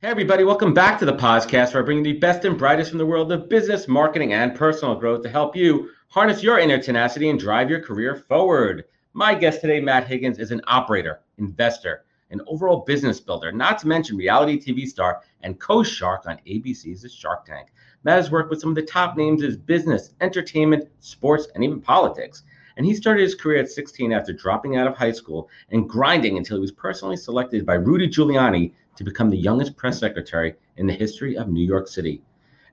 Hey, everybody, welcome back to the podcast where I bring the best and brightest from the world of business, marketing, and personal growth to help you harness your inner tenacity and drive your career forward. My guest today, Matt Higgins, is an operator, investor, an overall business builder, not to mention reality TV star and co shark on ABC's The Shark Tank. Matt has worked with some of the top names in business, entertainment, sports, and even politics. And he started his career at 16 after dropping out of high school and grinding until he was personally selected by Rudy Giuliani to become the youngest press secretary in the history of New York City.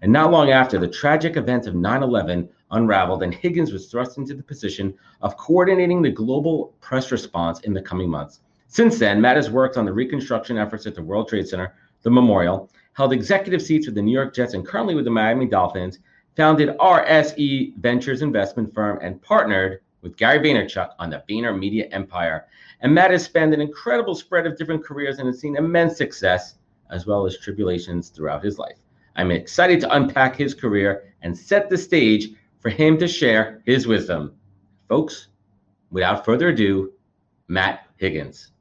And not long after, the tragic event of 9 11 unraveled, and Higgins was thrust into the position of coordinating the global press response in the coming months. Since then, Matt has worked on the reconstruction efforts at the World Trade Center, the memorial, held executive seats with the New York Jets and currently with the Miami Dolphins, founded RSE Ventures investment firm, and partnered with Gary Vaynerchuk on the Vayner Media Empire. And Matt has spanned an incredible spread of different careers and has seen immense success as well as tribulations throughout his life. I'm excited to unpack his career and set the stage for him to share his wisdom. Folks, without further ado, Matt Higgins.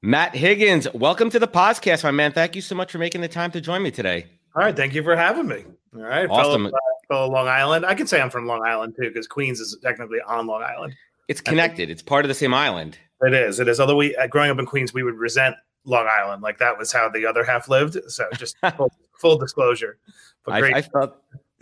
Matt Higgins, welcome to the podcast, my man. Thank you so much for making the time to join me today. All right, thank you for having me. All right, awesome. Fellow, uh, fellow Long Island. I can say I'm from Long Island too, because Queens is technically on Long Island. It's connected. It's part of the same island. It is. It is. Although we, uh, growing up in Queens, we would resent Long Island. Like that was how the other half lived. So just full, full disclosure. But I, I, felt,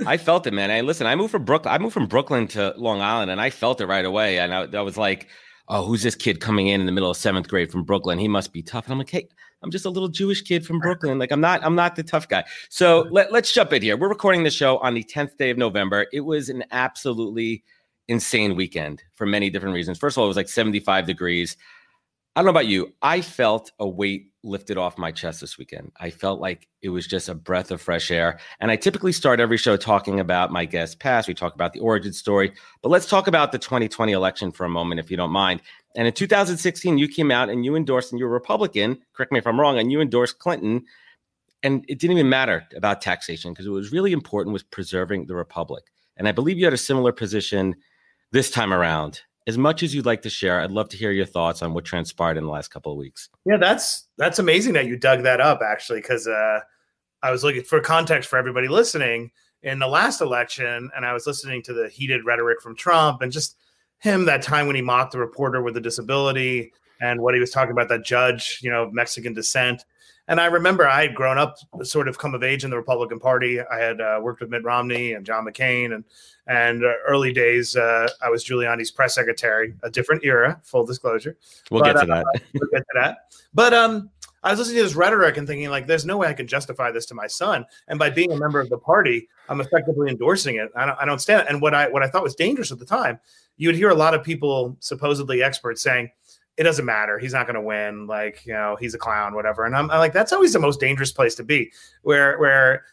I felt it, man. I listen. I moved from Brooklyn. I moved from Brooklyn to Long Island, and I felt it right away. And I, I was like, "Oh, who's this kid coming in in the middle of seventh grade from Brooklyn? He must be tough." And I'm like, "Hey, I'm just a little Jewish kid from Brooklyn. Like I'm not. I'm not the tough guy." So let, let's jump in here. We're recording the show on the 10th day of November. It was an absolutely insane weekend for many different reasons. First of all, it was like 75 degrees. I don't know about you. I felt a weight lifted off my chest this weekend. I felt like it was just a breath of fresh air. And I typically start every show talking about my guest past. We talk about the origin story, but let's talk about the 2020 election for a moment, if you don't mind. And in 2016, you came out and you endorsed, and you're a Republican, correct me if I'm wrong, and you endorsed Clinton. And it didn't even matter about taxation because it was really important was preserving the republic. And I believe you had a similar position this time around. As much as you'd like to share, I'd love to hear your thoughts on what transpired in the last couple of weeks. Yeah, that's that's amazing that you dug that up actually, because uh, I was looking for context for everybody listening in the last election, and I was listening to the heated rhetoric from Trump and just him that time when he mocked the reporter with a disability and what he was talking about that judge, you know, Mexican descent. And I remember I had grown up, sort of come of age in the Republican Party. I had uh, worked with Mitt Romney and John McCain, and and uh, early days uh, I was Giuliani's press secretary. A different era, full disclosure. We'll but, get to that. we'll get to that. But um, I was listening to this rhetoric and thinking, like, there's no way I can justify this to my son. And by being a member of the party, I'm effectively endorsing it. I don't, I don't stand. It. And what I what I thought was dangerous at the time, you would hear a lot of people, supposedly experts, saying it doesn't matter. He's not going to win. Like, you know, he's a clown, whatever. And I'm, I'm like, that's always the most dangerous place to be where, where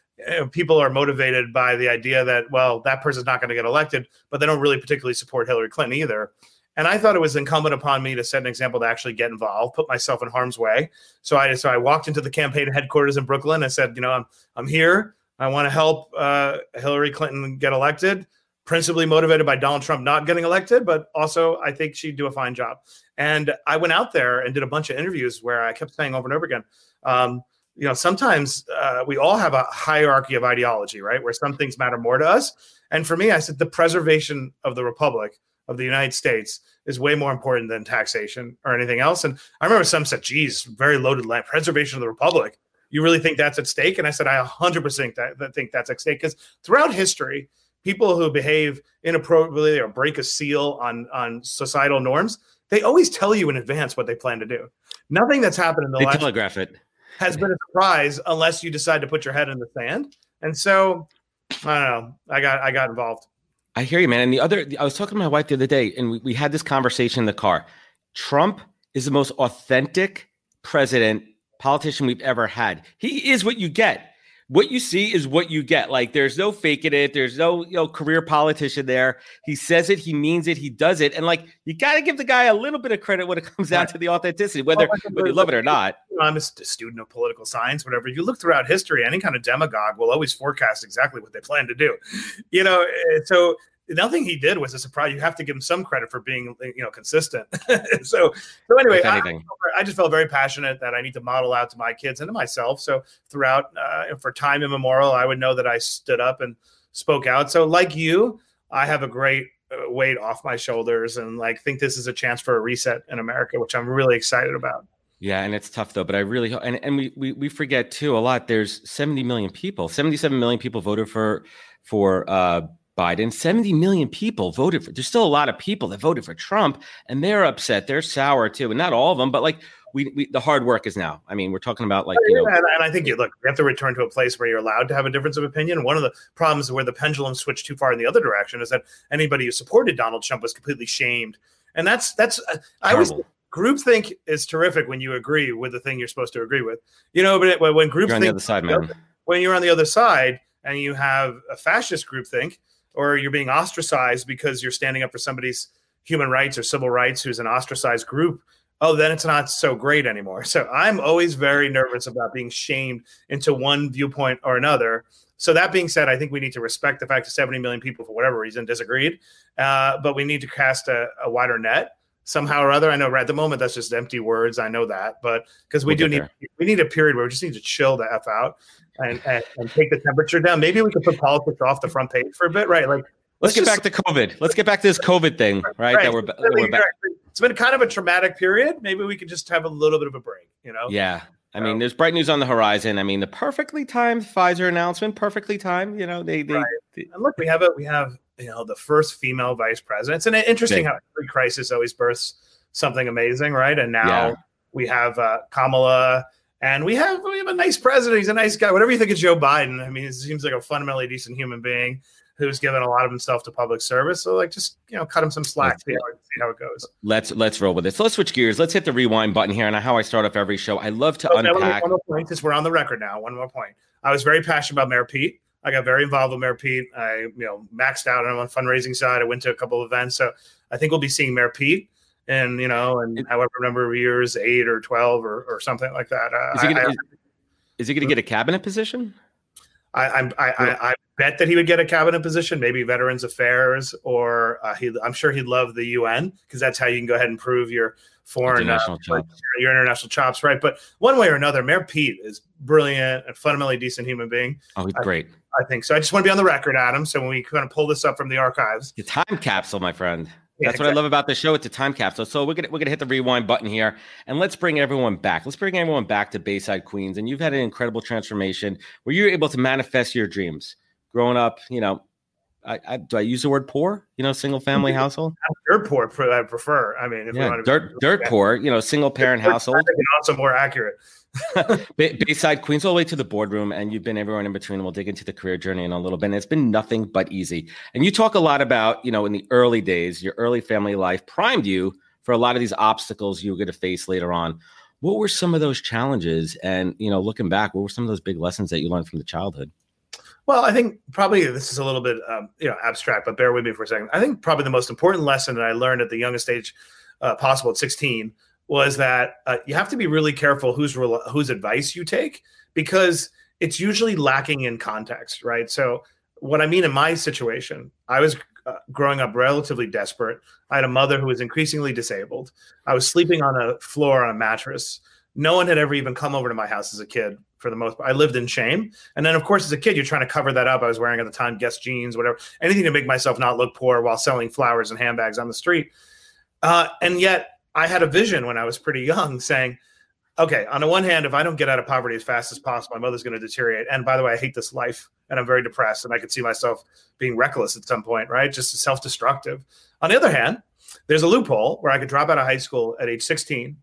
people are motivated by the idea that, well, that person's not going to get elected, but they don't really particularly support Hillary Clinton either. And I thought it was incumbent upon me to set an example to actually get involved, put myself in harm's way. So I, so I walked into the campaign headquarters in Brooklyn. I said, you know, I'm, I'm here. I want to help uh, Hillary Clinton get elected principally motivated by Donald Trump not getting elected, but also I think she'd do a fine job. And I went out there and did a bunch of interviews where I kept saying over and over again, um, you know, sometimes uh, we all have a hierarchy of ideology, right? Where some things matter more to us. And for me, I said the preservation of the republic of the United States is way more important than taxation or anything else. And I remember some said, geez, very loaded land, preservation of the republic. You really think that's at stake? And I said, I 100% that, that think that's at stake because throughout history, people who behave inappropriately or break a seal on on societal norms, they always tell you in advance what they plan to do. Nothing that's happened in the they last telegraph it has been a surprise unless you decide to put your head in the sand. And so I don't know. I got I got involved. I hear you, man. And the other, I was talking to my wife the other day, and we, we had this conversation in the car. Trump is the most authentic president, politician we've ever had. He is what you get. What you see is what you get. Like there's no faking it. There's no you know career politician there. He says it. He means it. He does it. And like you got to give the guy a little bit of credit when it comes down to the authenticity, whether, whether you love it or not. I'm a student of political science, whatever. You look throughout history, any kind of demagogue will always forecast exactly what they plan to do. You know, eh, so nothing he did was a surprise. You have to give him some credit for being, you know, consistent. so, so anyway, I, I, just felt very passionate that I need to model out to my kids and to myself. So throughout, uh, for time immemorial, I would know that I stood up and spoke out. So, like you, I have a great uh, weight off my shoulders and like think this is a chance for a reset in America, which I'm really excited about. Yeah, and it's tough though, but I really and and we we we forget too a lot. There's 70 million people, 77 million people voted for for uh Biden. 70 million people voted for. There's still a lot of people that voted for Trump, and they're upset. They're sour too, and not all of them, but like we, we the hard work is now. I mean, we're talking about like you know, and, and I think you look, you have to return to a place where you're allowed to have a difference of opinion. One of the problems where the pendulum switched too far in the other direction is that anybody who supported Donald Trump was completely shamed, and that's that's uh, I was groupthink is terrific when you agree with the thing you're supposed to agree with. You know, but when groupthink on the other side, man. When you're on the other side and you have a fascist groupthink or you're being ostracized because you're standing up for somebody's human rights or civil rights who's an ostracized group oh then it's not so great anymore. So i'm always very nervous about being shamed into one viewpoint or another. So that being said i think we need to respect the fact that 70 million people for whatever reason disagreed uh, but we need to cast a, a, wider net somehow or other i know right at the moment that's just empty words i know that but because we we'll do need there. we need a period where we just need to chill the f out and, and, and take the temperature down. Maybe we could put politics off the front page for a bit, right? Like let's, let's get just, back to COVID. Let's get back to this COVID thing, right? right. That we're, that we're back. It's been kind of a traumatic period. Maybe we could just have a little bit of a break, you know? Yeah. I mean, there's bright news on the horizon. I mean, the perfectly timed Pfizer announcement, perfectly timed. You know, they, they, right. they and look, we have it. We have you know the first female vice president. It's an interesting they, how every crisis always births something amazing, right? And now yeah. we have uh, Kamala and we have we have a nice president. He's a nice guy. Whatever you think of Joe Biden, I mean, he seems like a fundamentally decent human being who's given a lot of himself to public service. So like just you know cut him some slack, see how, see how, it goes. Let's let's roll with it. So let's switch gears. Let's hit the rewind button here. And how I start off every show. I love to okay, unpack. One more point, since we're on the record now. One more point. I was very passionate about Mayor Pete. I got very involved with Mayor Pete. I you know maxed out on fundraising side. I went to a couple of events. So I think we'll be seeing Mayor Pete and you know, and however number of years, eight or twelve or, or something like that. Uh, is he gonna, I, is he going to get a cabinet position? I, I, I, I, bet that he would get a cabinet position, maybe Veterans Affairs, or uh, he, I'm sure he'd love the UN because that's how you can go ahead and prove your foreign international uh, your international chops, right? But one way or another, Mayor Pete is brilliant and fundamentally decent human being. Oh, he's great. I think so. I just want to be on the record, Adam. So when we kind of pull this up from the archives, the time capsule, my friend. That's exactly. what I love about the show. It's a time capsule. So we're gonna we're gonna hit the rewind button here, and let's bring everyone back. Let's bring everyone back to Bayside Queens. And you've had an incredible transformation where you're able to manifest your dreams. Growing up, you know, I, I do I use the word poor? You know, single family household. Dirt poor, I prefer. I mean, if yeah, dirt dirt poor. You know, single parent household. Also more accurate. Bayside Queens, all the way to the boardroom, and you've been everyone in between. We'll dig into the career journey in a little bit. And it's been nothing but easy. And you talk a lot about, you know, in the early days, your early family life primed you for a lot of these obstacles you were going to face later on. What were some of those challenges? And you know, looking back, what were some of those big lessons that you learned from the childhood? Well, I think probably this is a little bit, um, you know, abstract, but bear with me for a second. I think probably the most important lesson that I learned at the youngest age uh, possible, at 16, was that uh, you have to be really careful whose whose advice you take because it's usually lacking in context, right? So what I mean in my situation, I was uh, growing up relatively desperate. I had a mother who was increasingly disabled. I was sleeping on a floor on a mattress. No one had ever even come over to my house as a kid for the most part. I lived in shame. And then, of course, as a kid, you're trying to cover that up. I was wearing at the time Guess jeans, whatever, anything to make myself not look poor while selling flowers and handbags on the street. Uh, and yet, I had a vision when I was pretty young saying, okay, on the one hand, if I don't get out of poverty as fast as possible, my mother's going to deteriorate. And by the way, I hate this life and I'm very depressed and I could see myself being reckless at some point, right? Just self destructive. On the other hand, there's a loophole where I could drop out of high school at age 16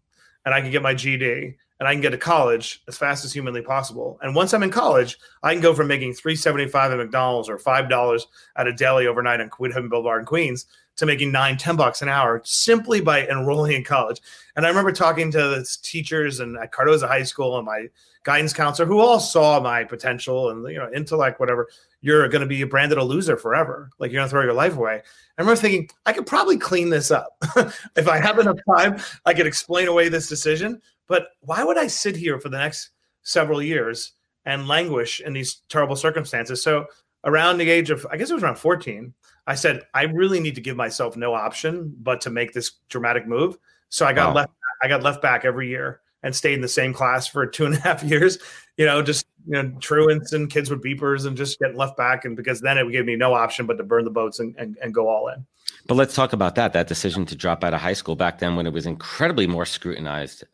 and I could get my GED and I can get to college as fast as humanly possible. And once I'm in college, I can go from making 375 at McDonald's or $5 at a deli overnight on Queen Boulevard in Queens to making nine, 10 bucks an hour simply by enrolling in college. And I remember talking to the teachers and at Cardozo High School and my guidance counselor who all saw my potential and you know intellect, whatever. You're going to be branded a loser forever. Like you're going to throw your life away. I remember thinking I could probably clean this up if I have enough time. I could explain away this decision. But why would I sit here for the next several years and languish in these terrible circumstances? So around the age of, I guess it was around 14, I said, I really need to give myself no option but to make this dramatic move. So I got wow. left. I got left back every year and stayed in the same class for two and a half years. You know, just you know, truants and kids with beepers and just getting left back. And because then it gave me no option but to burn the boats and, and, and go all in. But let's talk about that. That decision to drop out of high school back then when it was incredibly more scrutinized.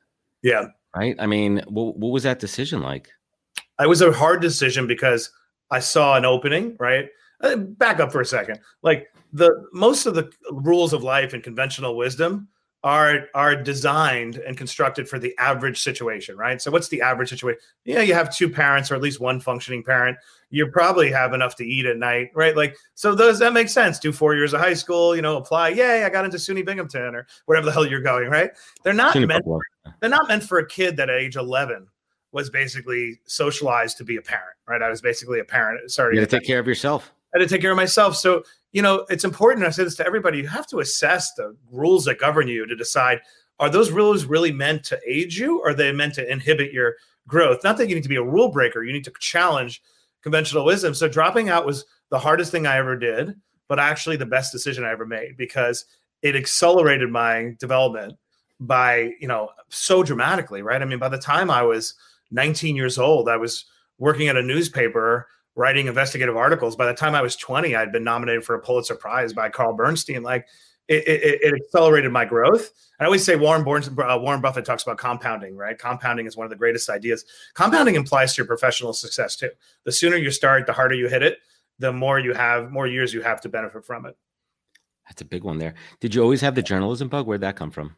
Yeah. Right. I mean, what, what was that decision like? It was a hard decision because I saw an opening, right? Uh, back up for a second. Like the most of the rules of life and conventional wisdom are are designed and constructed for the average situation, right? So what's the average situation? Yeah, you have two parents or at least one functioning parent. You probably have enough to eat at night, right? Like so those that makes sense. Do four years of high school, you know, apply. Yay, I got into SUNY Binghamton or wherever the hell you're going, right? They're not SUNY meant for, they're not meant for a kid that at age 11 was basically socialized to be a parent, right? I was basically a parent. Sorry, you got to take care of yourself. I had to take care of myself. So, you know, it's important. I say this to everybody. You have to assess the rules that govern you to decide are those rules really meant to aid you or are they meant to inhibit your growth? Not that you need to be a rule breaker, you need to challenge conventional wisdom. So, dropping out was the hardest thing I ever did, but actually the best decision I ever made because it accelerated my development by, you know, so dramatically, right? I mean, by the time I was 19 years old, I was working at a newspaper writing investigative articles. By the time I was 20, I'd been nominated for a Pulitzer Prize by Carl Bernstein. Like it, it, it accelerated my growth. I always say Warren, uh, Warren Buffett talks about compounding, right? Compounding is one of the greatest ideas. Compounding implies to your professional success too. The sooner you start, the harder you hit it, the more you have, more years you have to benefit from it. That's a big one there. Did you always have the journalism bug? Where'd that come from?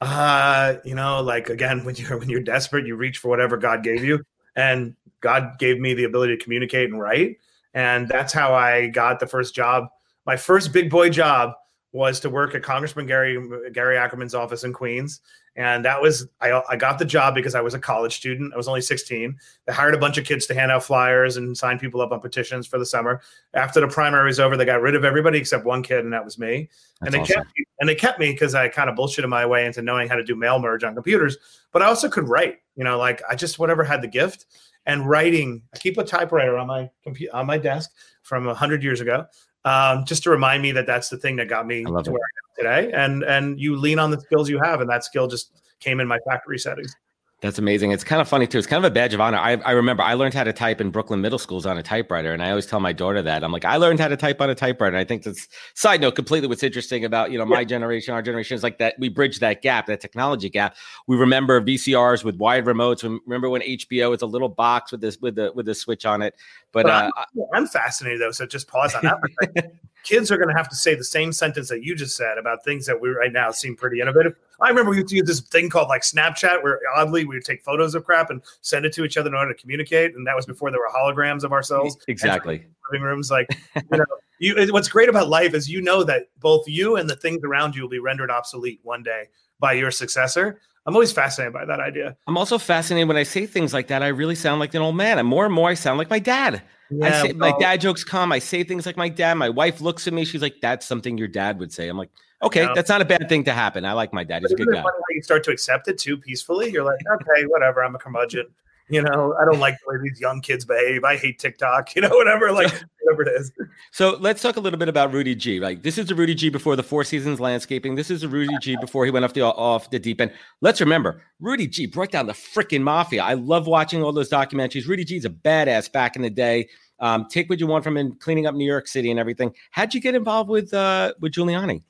Uh, you know, like again, when you're when you're desperate, you reach for whatever God gave you. And God gave me the ability to communicate and write. And that's how I got the first job. My first big boy job was to work at Congressman Gary Gary Ackerman's office in Queens, and that was I, I got the job because I was a college student. I was only 16. They hired a bunch of kids to hand out flyers and sign people up on petitions for the summer. After the primary was over, they got rid of everybody except one kid, and that was me. That's and they awesome. kept me, and they kept me because I kind of bullshitted my way into knowing how to do mail merge on computers. But I also could write. You know, like I just whatever had the gift and writing. I keep a typewriter on my computer on my desk from a hundred years ago, um, just to remind me that that's the thing that got me to it. where I am today. And and you lean on the skills you have, and that skill just came in my factory settings. That's amazing. It's kind of funny too. It's kind of a badge of honor. I, I remember I learned how to type in Brooklyn middle schools on a typewriter, and I always tell my daughter that I'm like, I learned how to type on a typewriter. And I think that's side note completely. What's interesting about you know my yeah. generation, our generation is like that. We bridge that gap, that technology gap. We remember VCRs with wired remotes. We remember when HBO was a little box with this with the with the switch on it. But, but uh, I'm, I'm, fascinated though. So just pause on that. Kids are going to have to say the same sentence that you just said about things that we right now seem pretty innovative. I remember we used to use this thing called like Snapchat, where oddly we would take photos of crap and send it to each other in order to communicate, and that was before there were holograms of ourselves. Exactly. Living rooms, like you know, you. What's great about life is you know that both you and the things around you will be rendered obsolete one day by your successor. I'm always fascinated by that idea. I'm also fascinated when I say things like that. I really sound like an old man, and more and more I sound like my dad. Yeah, I say, well, my dad jokes come. I say things like my dad. My wife looks at me. She's like, "That's something your dad would say." I'm like, Okay, that's not a bad thing to happen. I like my dad. He's a good guy. You start to accept it too peacefully. You're like, okay, whatever. I'm a curmudgeon. You know, I don't like the way these young kids behave. I hate TikTok. You know, whatever. Like whatever it is. So let's talk a little bit about Rudy G. Like this is the Rudy G before the Four Seasons landscaping. This is the Rudy G before he went off the off the deep end. Let's remember, Rudy G broke down the freaking mafia. I love watching all those documentaries. Rudy G is a badass back in the day. Um, take what you want from him, cleaning up New York City and everything. How'd you get involved with uh, with Giuliani?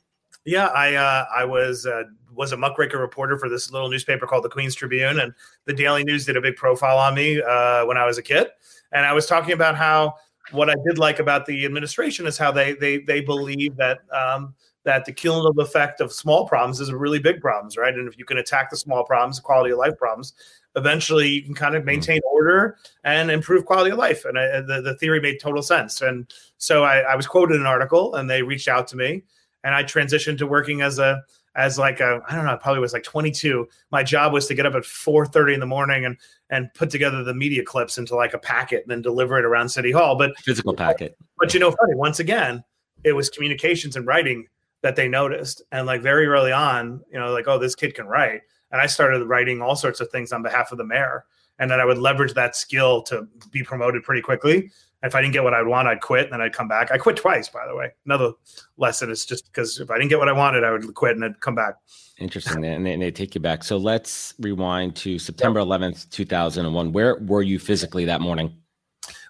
Yeah, I uh, I was uh, was a muckraker reporter for this little newspaper called the Queens Tribune, and the Daily News did a big profile on me uh, when I was a kid. And I was talking about how what I did like about the administration is how they they they believe that um, that the cumulative effect of small problems is really big problems, right? And if you can attack the small problems, the quality of life problems, eventually you can kind of mm-hmm. maintain order and improve quality of life. And I, the, the theory made total sense. And so I, I was quoted in an article and they reached out to me and I transitioned to working as a as like a I don't know, I probably was like 22. My job was to get up at 4:30 in the morning and and put together the media clips into like a packet and then deliver it around City Hall. But physical packet. But you know, funny once again, it was communications and writing that they noticed, and like very early on, you know, like oh, this kid can write, and I started writing all sorts of things on behalf of the mayor, and then I would leverage that skill to be promoted pretty quickly if I didn't get what I'd want, I'd quit and then I'd come back. I quit twice, by the way. Another lesson is just because if I didn't get what I wanted, I would quit and I'd come back. Interesting. and, they, and they take you back. So let's rewind to September 11th, 2001. Where were you physically that morning?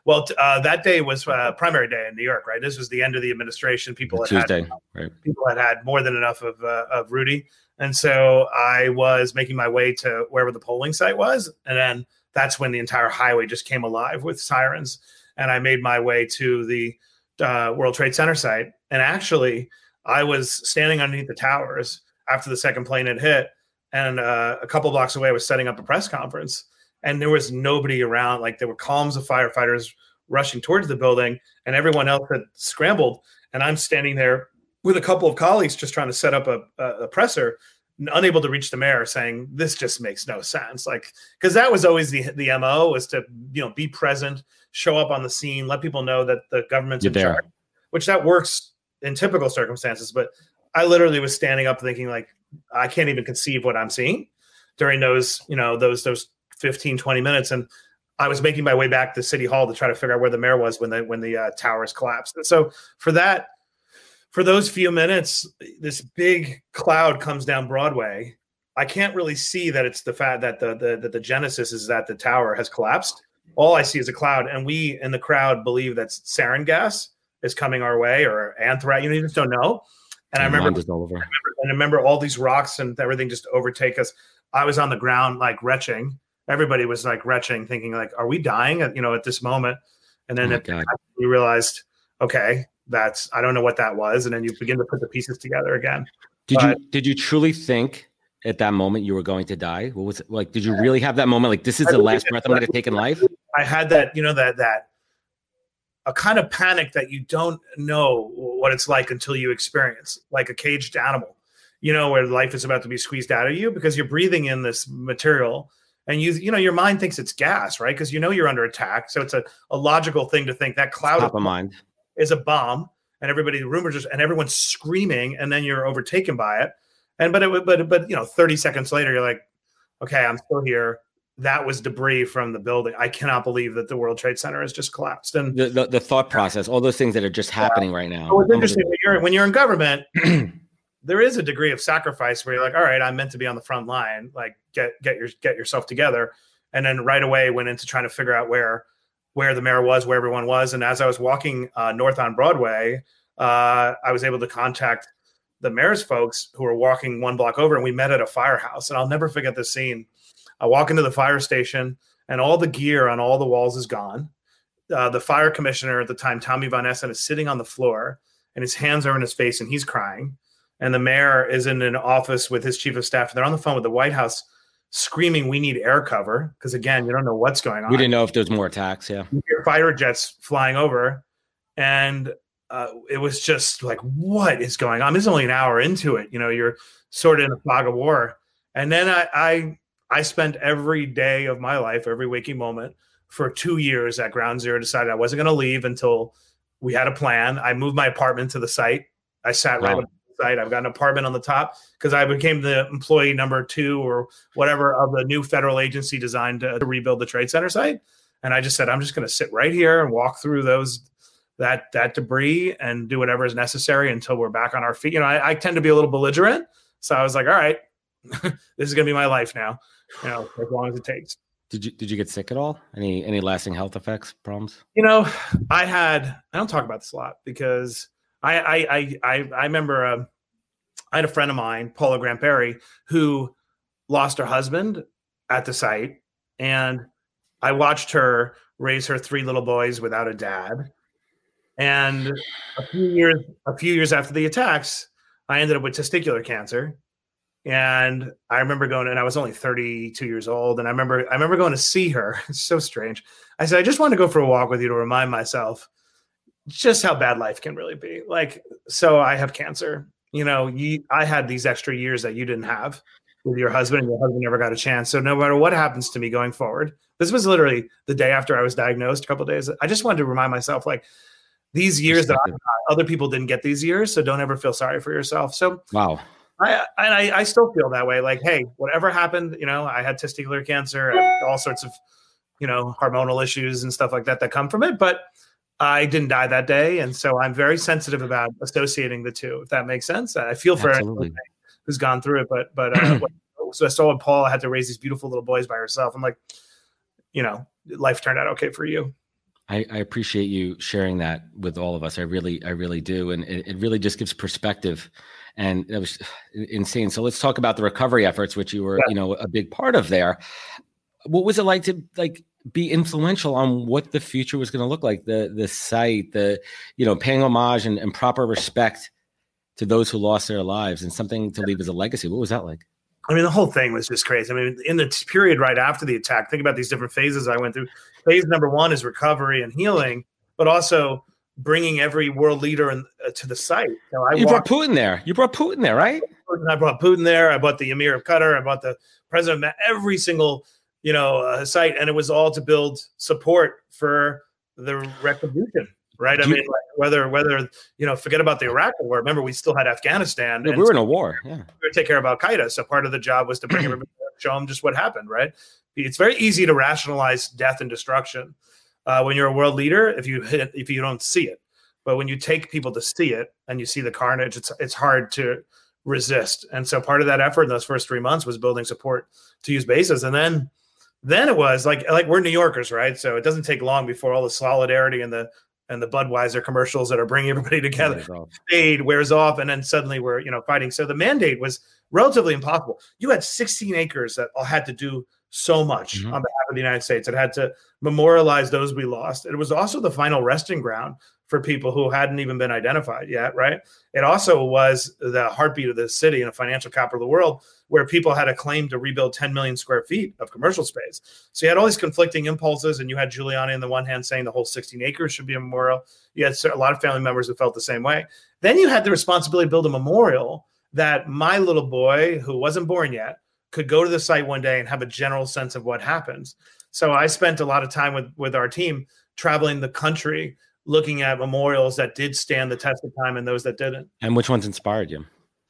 Well, uh, that day was uh, primary day in New York, right? This was the end of the administration. People had Tuesday, had, right? People had had more than enough of uh, of Rudy, and so I was making my way to wherever the polling site was, and then that's when the entire highway just came alive with sirens and I made my way to the uh, World Trade Center site. And actually, I was standing underneath the towers after the second plane had hit, and uh, a couple blocks away, I was setting up a press conference, and there was nobody around. Like there were columns of firefighters rushing towards the building, and everyone else had scrambled. And I'm standing there with a couple of colleagues just trying to set up a, a presser unable to reach the mayor saying this just makes no sense like because that was always the the mo was to you know be present show up on the scene let people know that the government's You're in there. charge which that works in typical circumstances but i literally was standing up thinking like i can't even conceive what i'm seeing during those you know those those 15 20 minutes and i was making my way back to city hall to try to figure out where the mayor was when the when the uh, towers collapsed and so for that for those few minutes, this big cloud comes down Broadway. I can't really see that it's the fact that the, the that the genesis is that the tower has collapsed. All I see is a cloud, and we in the crowd believe that sarin gas is coming our way or anthrax. You, know, you just don't know. And I remember, I remember, and I remember all these rocks and everything just overtake us. I was on the ground like retching. Everybody was like retching, thinking like, "Are we dying?" At, you know, at this moment. And then oh we realized, okay, that's I don't know what that was, and then you begin to put the pieces together again. Did but, you did you truly think at that moment you were going to die? What was it like? Did you really have that moment? Like this is I the last breath I'm going to take in life. I had that, you know, that that a kind of panic that you don't know what it's like until you experience, like a caged animal, you know, where life is about to be squeezed out of you because you're breathing in this material and you you know your mind thinks it's gas right? Because you know you're under attack. So it's a, a logical thing to think that cloud of mind. is a bomb and everybody rumors just and everyone's screaming and then you're overtaken by it. And but it but but you know 30 seconds later you're like okay i'm still here that was debris from the building i cannot believe that the world trade center has just collapsed and the, the, the thought process all those things that are just happening yeah. right now so it's interesting when you're, when you're in government there is a degree of sacrifice where you're like all right i'm meant to be on the front line like get get your get yourself together and then right away went into trying to figure out where where the mayor was, where everyone was. And as I was walking uh, north on Broadway, uh, I was able to contact the mayor's folks who were walking one block over, and we met at a firehouse. And I'll never forget the scene. I walk into the fire station, and all the gear on all the walls is gone. Uh, the fire commissioner at the time, Tommy Von Essen, is sitting on the floor, and his hands are in his face, and he's crying. And the mayor is in an office with his chief of staff. They're on the phone with the White House screaming, "We need air cover!" Because again, you don't know what's going on. We didn't know if there's more attacks. Yeah, fighter jets flying over, and uh, it was just like, "What is going on?" This is only an hour into it. You know, you're sort of in a fog of war, and then I, I, I spent every day of my life, every waking moment, for two years at Ground Zero. Decided I wasn't going to leave until we had a plan. I moved my apartment to the site. I sat right wow. the site. I've got an apartment on the top because I became the employee number two or whatever of the new federal agency designed to, to rebuild the trade center site. And I just said, I'm just going to sit right here and walk through those that that debris and do whatever is necessary until we're back on our feet. You know, I, I tend to be a little belligerent, so I was like, all right, this is going to be my life now. You know, as long as it takes. Did you did you get sick at all? Any any lasting health effects, problems? You know, I had. I don't talk about this a lot because I I I I, I remember uh, I had a friend of mine, Paula Grant Berry, who lost her husband at the site. And I watched her raise her three little boys without a dad. And a few years, a few years after the attacks, I ended up with testicular cancer. And I remember going, and I was only 32 years old. And I remember, I remember going to see her. It's so strange. I said, I just want to go for a walk with you to remind myself just how bad life can really be. Like, so I have cancer. You know, you, I had these extra years that you didn't have with your husband, and your husband never got a chance. So no matter what happens to me going forward, this was literally the day after I was diagnosed, a couple days. I just wanted to remind myself, like, these years that I, other people didn't get these years, so don't ever feel sorry for yourself. So wow, I, I I still feel that way. Like, hey, whatever happened, you know, I had testicular cancer, all sorts of, you know, hormonal issues and stuff like that that come from it, but I didn't die that day, and so I'm very sensitive about associating the two. If that makes sense, I feel for anyone who's gone through it, but but uh, so I saw Paul had to raise these beautiful little boys by herself. I'm like, you know, life turned out okay for you. I, I, appreciate you sharing that with all of us. I really, I really do, and it, it really just gives perspective, and it was insane. So let's talk about the recovery efforts, which you were, yeah. you know, a big part of there. What was it like to like be influential on what the future was going to look like? The the site, the you know, paying homage and, and proper respect to those who lost their lives, and something to leave as a legacy. What was that like? I mean, the whole thing was just crazy. I mean, in the period right after the attack, think about these different phases I went through. Phase number one is recovery and healing, but also bringing every world leader in, uh, to the site. So I you brought Putin there. You brought Putin there, right? I brought Putin there. I brought the Emir of Qatar. I brought the president of every single you know uh, site, and it was all to build support for the retribution right? I mean, like whether whether you know, forget about the Iraq War. Remember, we still had Afghanistan. Yeah, we were in a war. Yeah, we were take care of Al Qaeda. So part of the job was to bring everybody, show them just what happened. Right? It's very easy to rationalize death and destruction uh, when you're a world leader if you hit if you don't see it. But when you take people to see it and you see the carnage, it's it's hard to resist. And so part of that effort in those first three months was building support to use bases, and then then it was like like we're New Yorkers, right? So it doesn't take long before all the solidarity and the and the Budweiser commercials that are bringing everybody together fade, wears off, and then suddenly we're you know fighting. So the mandate was relatively impossible. You had 16 acres that all had to do so much mm-hmm. on behalf of the United States. It had to memorialize those we lost. It was also the final resting ground for people who hadn't even been identified yet, right? It also was the heartbeat of the city and a financial capital of the world where people had a claim to rebuild 10 million square feet of commercial space. So you had all these conflicting impulses, and you had Giuliani on the one hand saying the whole 16 acres should be a memorial. You had a lot of family members who felt the same way. Then you had the responsibility to build a memorial that my little boy, who wasn't born yet, could go to the site one day and have a general sense of what happens. So I spent a lot of time with with our team traveling the country looking at memorials that did stand the test of time and those that didn't. And which ones inspired you?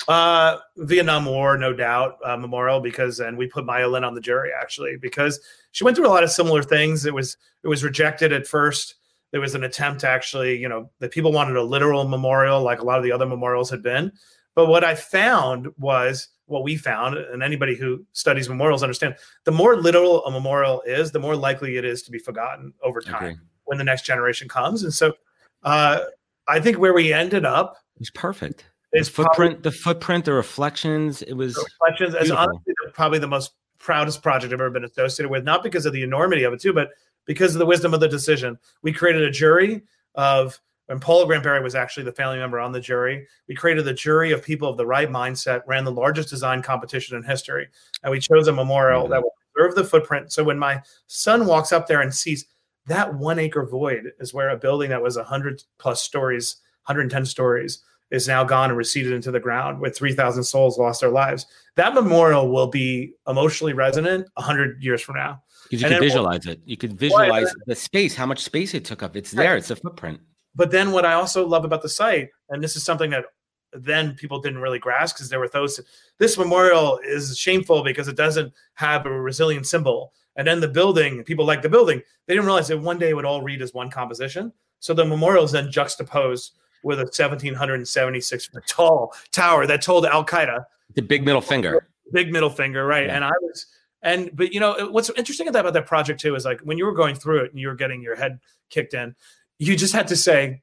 Uh, Vietnam War, no doubt, uh, memorial because, and we put Maya Lin on the jury actually because she went through a lot of similar things. It was it was rejected at first. There was an attempt to actually, you know, that people wanted a literal memorial like a lot of the other memorials had been. But what I found was what we found, and anybody who studies memorials understand, the more literal a memorial is, the more likely it is to be forgotten over time. Okay when the next generation comes. And so uh, I think where we ended up was perfect. Is the footprint, probably, the footprint, the reflections. It was reflections as honestly probably the most proudest project I've ever been associated with, not because of the enormity of it too, but because of the wisdom of the decision. We created a jury of and Paula Grant Berry was actually the family member on the jury. We created the jury of people of the right mindset, ran the largest design competition in history, and we chose a memorial mm-hmm. that will preserve the footprint. So when my son walks up there and sees that one acre void is where a building that was 100 plus stories 110 stories is now gone and receded into the ground with 3000 souls lost their lives that memorial will be emotionally resonant 100 years from now because you and can visualize it you can visualize well, the space how much space it took up it's there it's a footprint but then what i also love about the site and this is something that then people didn't really grasp because there were those this memorial is shameful because it doesn't have a resilient symbol and then the building, people like the building, they didn't realize that one day it would all read as one composition. So the memorial is then juxtaposed with a 1776 foot tall tower that told Al Qaeda the big middle finger. Big middle finger, right? Yeah. And I was, and but you know what's interesting about that project too is like when you were going through it and you were getting your head kicked in, you just had to say,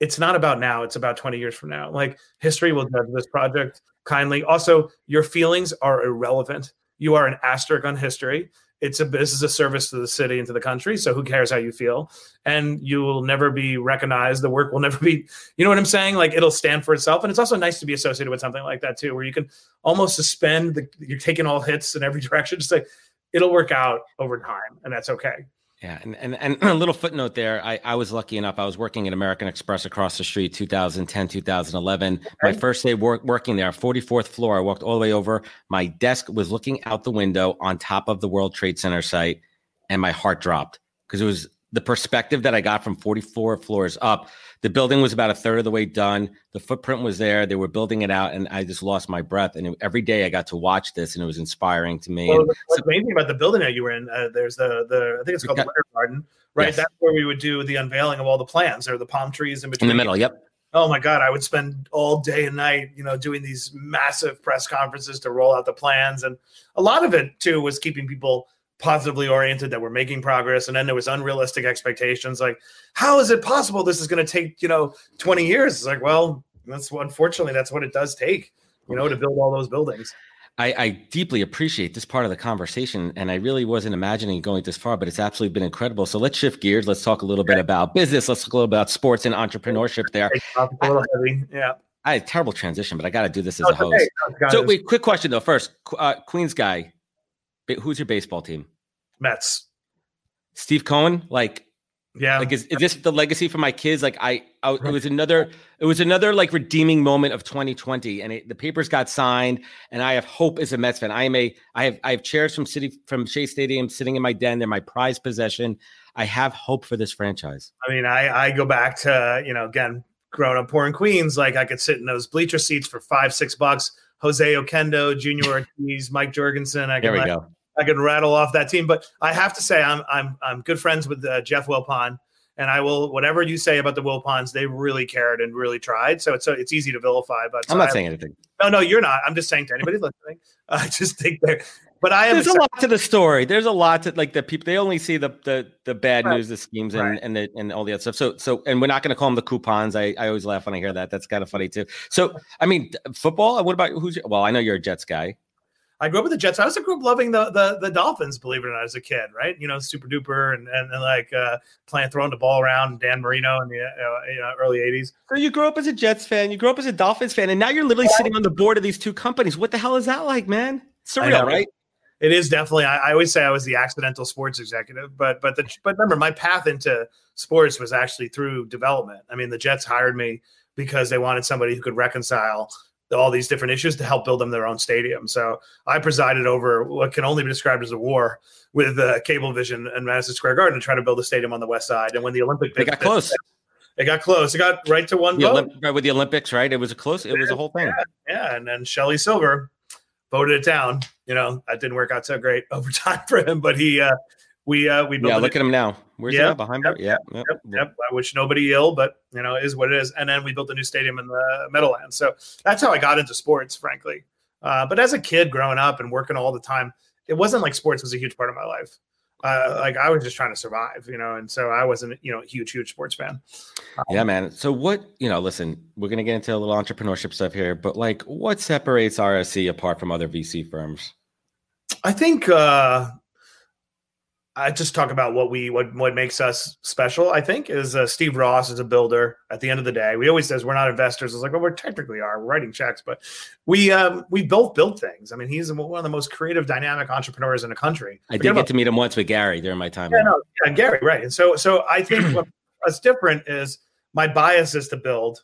it's not about now it's about 20 years from now. Like history will judge this project kindly. Also your feelings are irrelevant. You are an asterisk on history. It's a this is a service to the city and to the country so who cares how you feel? And you will never be recognized. The work will never be you know what i'm saying? Like it'll stand for itself. And it's also nice to be associated with something like that too where you can almost suspend the you're taking all hits in every direction just like it'll work out over time and that's okay yeah, and, and and a little footnote there. I, I was lucky enough. I was working at American Express across the street, 2010, 2011. Okay. My first day work, working there, 44th floor. I walked all the way over. My desk was looking out the window on top of the World Trade Center site, and my heart dropped because it was the perspective that I got from 44 floors up the building was about a third of the way done. The footprint was there. They were building it out, and I just lost my breath. And it, every day I got to watch this, and it was inspiring to me. Well, what's so, amazing about the building that you were in, uh, there's the the I think it's called got, the Winter Garden, right? Yes. That's where we would do the unveiling of all the plans. There are the palm trees in between. In the middle, yep. Oh my God, I would spend all day and night, you know, doing these massive press conferences to roll out the plans, and a lot of it too was keeping people positively oriented that we're making progress and then there was unrealistic expectations like how is it possible this is going to take you know 20 years it's like well that's unfortunately that's what it does take you know to build all those buildings I, I, deeply appreciate this part of the conversation, and I really wasn't imagining going this far, but it's absolutely been incredible. So let's shift gears. Let's talk a little bit about business. Let's talk a little about sports and entrepreneurship. There, a little heavy, yeah. I had a terrible transition, but I got to do this as no, a host. Okay. No, so, wait, quick question though. First, uh, Queens guy, who's your baseball team? Mets. Steve Cohen, like, yeah, like is, is this the legacy for my kids? Like, I, I it was another, it was another like redeeming moment of 2020, and it, the papers got signed, and I have hope as a Mets fan. I am a, I have, I have chairs from city from Shea Stadium sitting in my den. They're my prized possession. I have hope for this franchise. I mean, I, I go back to you know again growing up poor in Queens, like I could sit in those bleacher seats for five, six bucks. Jose Oquendo, Junior Ortiz, Mike Jorgensen. I there we go. I can rattle off that team. But I have to say, I'm I'm I'm good friends with uh, Jeff Wilpon, and I will whatever you say about the Wilpons, they really cared and really tried. So it's so it's easy to vilify. But I'm not I, saying anything. No, no, you're not. I'm just saying to anybody listening, I just think they're. But I There's a, lot to the story. There's a lot to like the people. They only see the the the bad right. news, the schemes, and right. and the and all the other stuff. So so, and we're not going to call them the coupons. I I always laugh when I hear that. That's kind of funny too. So I mean, football. What about who's? Your, Well, I know you're a Jets guy. I grew up with the Jets. I also grew up loving the the, the Dolphins, believe it or not, as a kid, right? You know, super duper and, and, and like uh, playing throwing the ball around Dan Marino in the uh, you know, early 80s. So you grew up as a Jets fan, you grew up as a Dolphins fan, and now you're literally sitting on the board of these two companies. What the hell is that like, man? Surreal, know, right? It is definitely. I, I, always say I was the accidental sports executive, but but the but remember my path into sports was actually through development. I mean, the Jets hired me because they wanted somebody who could reconcile all these different issues to help build them their own stadium. So I presided over what can only be described as a war with uh, Cablevision and Madison Square Garden to try to build a stadium on the west side. And when the Olympic they got close, it got close. It got right to one vote Olymp- with the Olympics, right? It was a close. It was a whole thing. Yeah, yeah. and then Shelly Silver voted it down. You know that didn't work out so great over time for him, but he uh, we uh we built yeah look at him now. Where's yeah, he behind yep, yep, yep, yep, yep, I wish nobody ill but you know is what it is. And then we built a new stadium in the Meadowlands. So that's how I got into sports frankly. Uh, but as a kid growing up and working all the time it wasn't like sports was a huge part of my life uh, like I was just trying to survive, you know, and so I wasn't, you know, a huge, huge sports fan. Um, yeah, man. So what, you know, listen, we're gonna get into a little entrepreneurship stuff here, but like, what separates RSE apart from other VC firms? I think uh, I just talk about what we what what makes us special. I think is uh, Steve Ross is a builder. At the end of the day, we always says we're not investors. It's like well, we technically are. We're writing checks, but we um, we both built things. I mean, he's one of the most creative, dynamic entrepreneurs in the country. I did get to meet him once with Gary during my time. Yeah, no, yeah, Gary, right. And so so I think what's different is my bias is to build,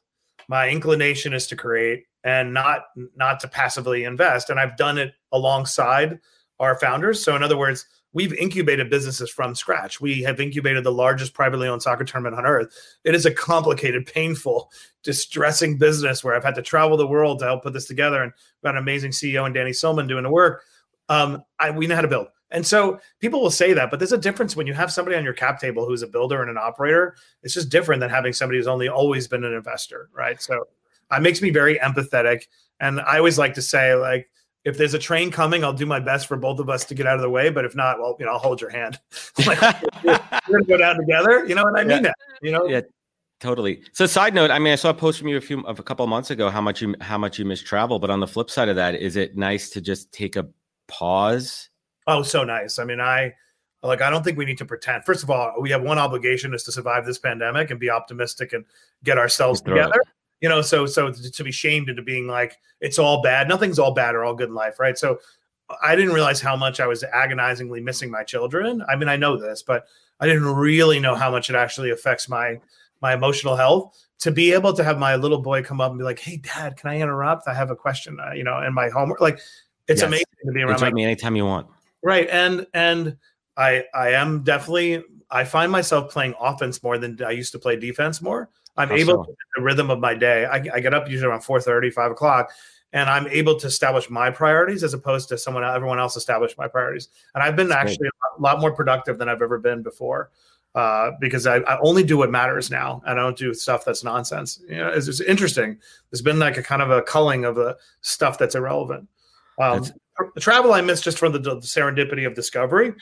my inclination is to create, and not not to passively invest. And I've done it alongside our founders. So in other words we've incubated businesses from scratch. We have incubated the largest privately owned soccer tournament on earth. It is a complicated, painful, distressing business where I've had to travel the world to help put this together and got an amazing CEO and Danny Sillman doing the work. Um, I, we know how to build. And so people will say that, but there's a difference when you have somebody on your cap table who's a builder and an operator. It's just different than having somebody who's only always been an investor, right? So it makes me very empathetic. And I always like to say, like, if there's a train coming, I'll do my best for both of us to get out of the way. But if not, well, you know, I'll hold your hand. like, we're, gonna go down together. You know, what I mean yeah. that. You know, yeah. Totally. So, side note, I mean, I saw a post from you a few of a couple of months ago how much you how much you miss travel. But on the flip side of that, is it nice to just take a pause? Oh, so nice. I mean, I like I don't think we need to pretend. First of all, we have one obligation is to survive this pandemic and be optimistic and get ourselves together. It. You know, so so to, be shamed into being like it's all bad. Nothing's all bad or all good in life, right? So I didn't realize how much I was agonizingly missing my children. I mean, I know this, but I didn't really know how much it actually affects my my emotional health to be able to have my little boy come up and be like, "Hey, Dad, can I interrupt? I have a question." Uh, you know, and my homework. Like, it's yes. amazing to be around. Interrupt me anytime you want. Right, and and I I am definitely I find myself playing offense more than I used to play defense more. I'm How able so? to the rhythm of my day. I, I get up usually around 4 30, 5 o'clock, and I'm able to establish my priorities as opposed to someone everyone else establish my priorities. And I've been That's actually a lot more productive than I've ever been before uh, because I, I, only do what matters now. I don't do stuff that's nonsense. You know, it's, it's interesting. There's been like a kind of a culling of the stuff that's irrelevant. Um, the travel I miss just from the, the, serendipity of discovery,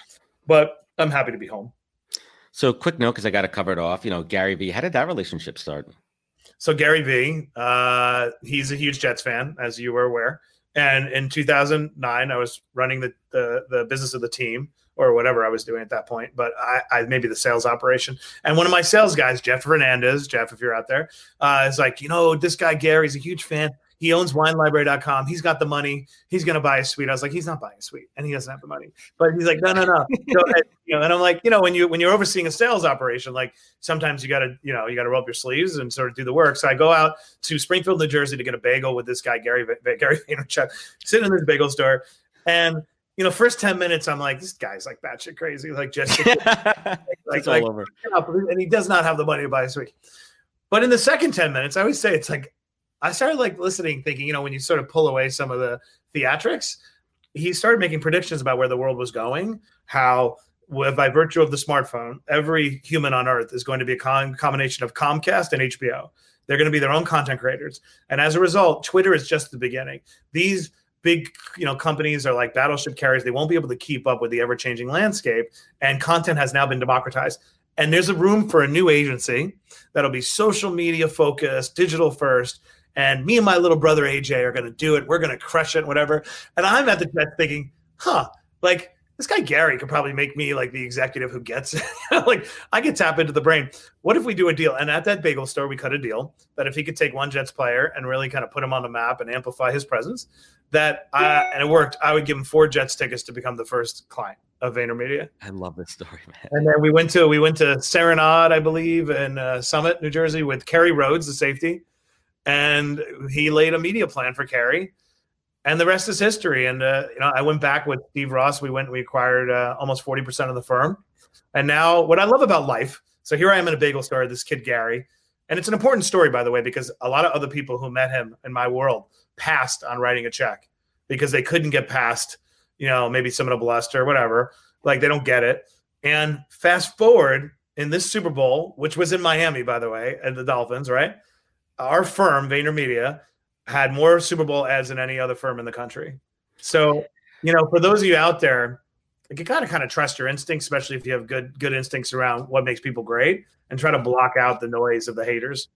but I'm happy to be home. So, quick note because I got to cover it off. You know, Gary Vee. How did that relationship start? So Gary Vee, uh, he's a huge Jets fan, as you were aware. And in 2009, I was running the, the, the business of the team or whatever I was doing at that point, but I, I, maybe the sales operation. And one of my sales guys, Jeff Fernandez, Jeff, if you're out there, uh, is like, you know, this guy Gary's a huge fan. He owns winelibrary.com. He's got the money. He's going to buy a suite. I was like, he's not buying a suite and he doesn't have the money. But he's like, no, no, no. so, and, you know, and I'm like, you know, when you when you're overseeing a sales operation, like sometimes you got to, you know, you got to roll up your sleeves and sort of do the work. So I go out to Springfield, New Jersey to get a bagel with this guy Gary Gary Vaynerchuk, sitting in this bagel store, and you know, first 10 minutes, I'm like, this guy's like batshit crazy, like just like, like, like, all over. and he does not have the money to buy a suite. But in the second 10 minutes, I always say it's like I started like listening, thinking, you know, when you sort of pull away some of the theatrics, he started making predictions about where the world was going, how by virtue of the smartphone, every human on earth is going to be a con- combination of Comcast and HBO. They're going to be their own content creators. And as a result, Twitter is just the beginning. These big you know companies are like battleship carriers they won't be able to keep up with the ever changing landscape and content has now been democratized and there's a room for a new agency that'll be social media focused digital first and me and my little brother AJ are going to do it. We're going to crush it, whatever. And I'm at the Jets thinking, huh, like this guy Gary could probably make me like the executive who gets it. like I could tap into the brain. What if we do a deal? And at that bagel store, we cut a deal that if he could take one Jets player and really kind of put him on the map and amplify his presence, that I, and it worked. I would give him four Jets tickets to become the first client of VaynerMedia. I love this story, man. And then we went to we went to Serenade, I believe, in uh, Summit, New Jersey, with Kerry Rhodes, the safety and he laid a media plan for Kerry, and the rest is history. And uh, you know, I went back with Steve Ross. We went, we acquired uh, almost forty percent of the firm, and now what I love about life. So here I am in a bagel store. This kid Gary, and it's an important story, by the way, because a lot of other people who met him in my world passed on writing a check because they couldn't get past, you know, maybe some of the bluster or whatever. Like they don't get it. And fast forward in this Super Bowl, which was in Miami, by the way, and the Dolphins, right? Our firm, VaynerMedia, had more Super Bowl ads than any other firm in the country. So, you know, for those of you out there, you gotta kind of trust your instincts, especially if you have good good instincts around what makes people great, and try to block out the noise of the haters.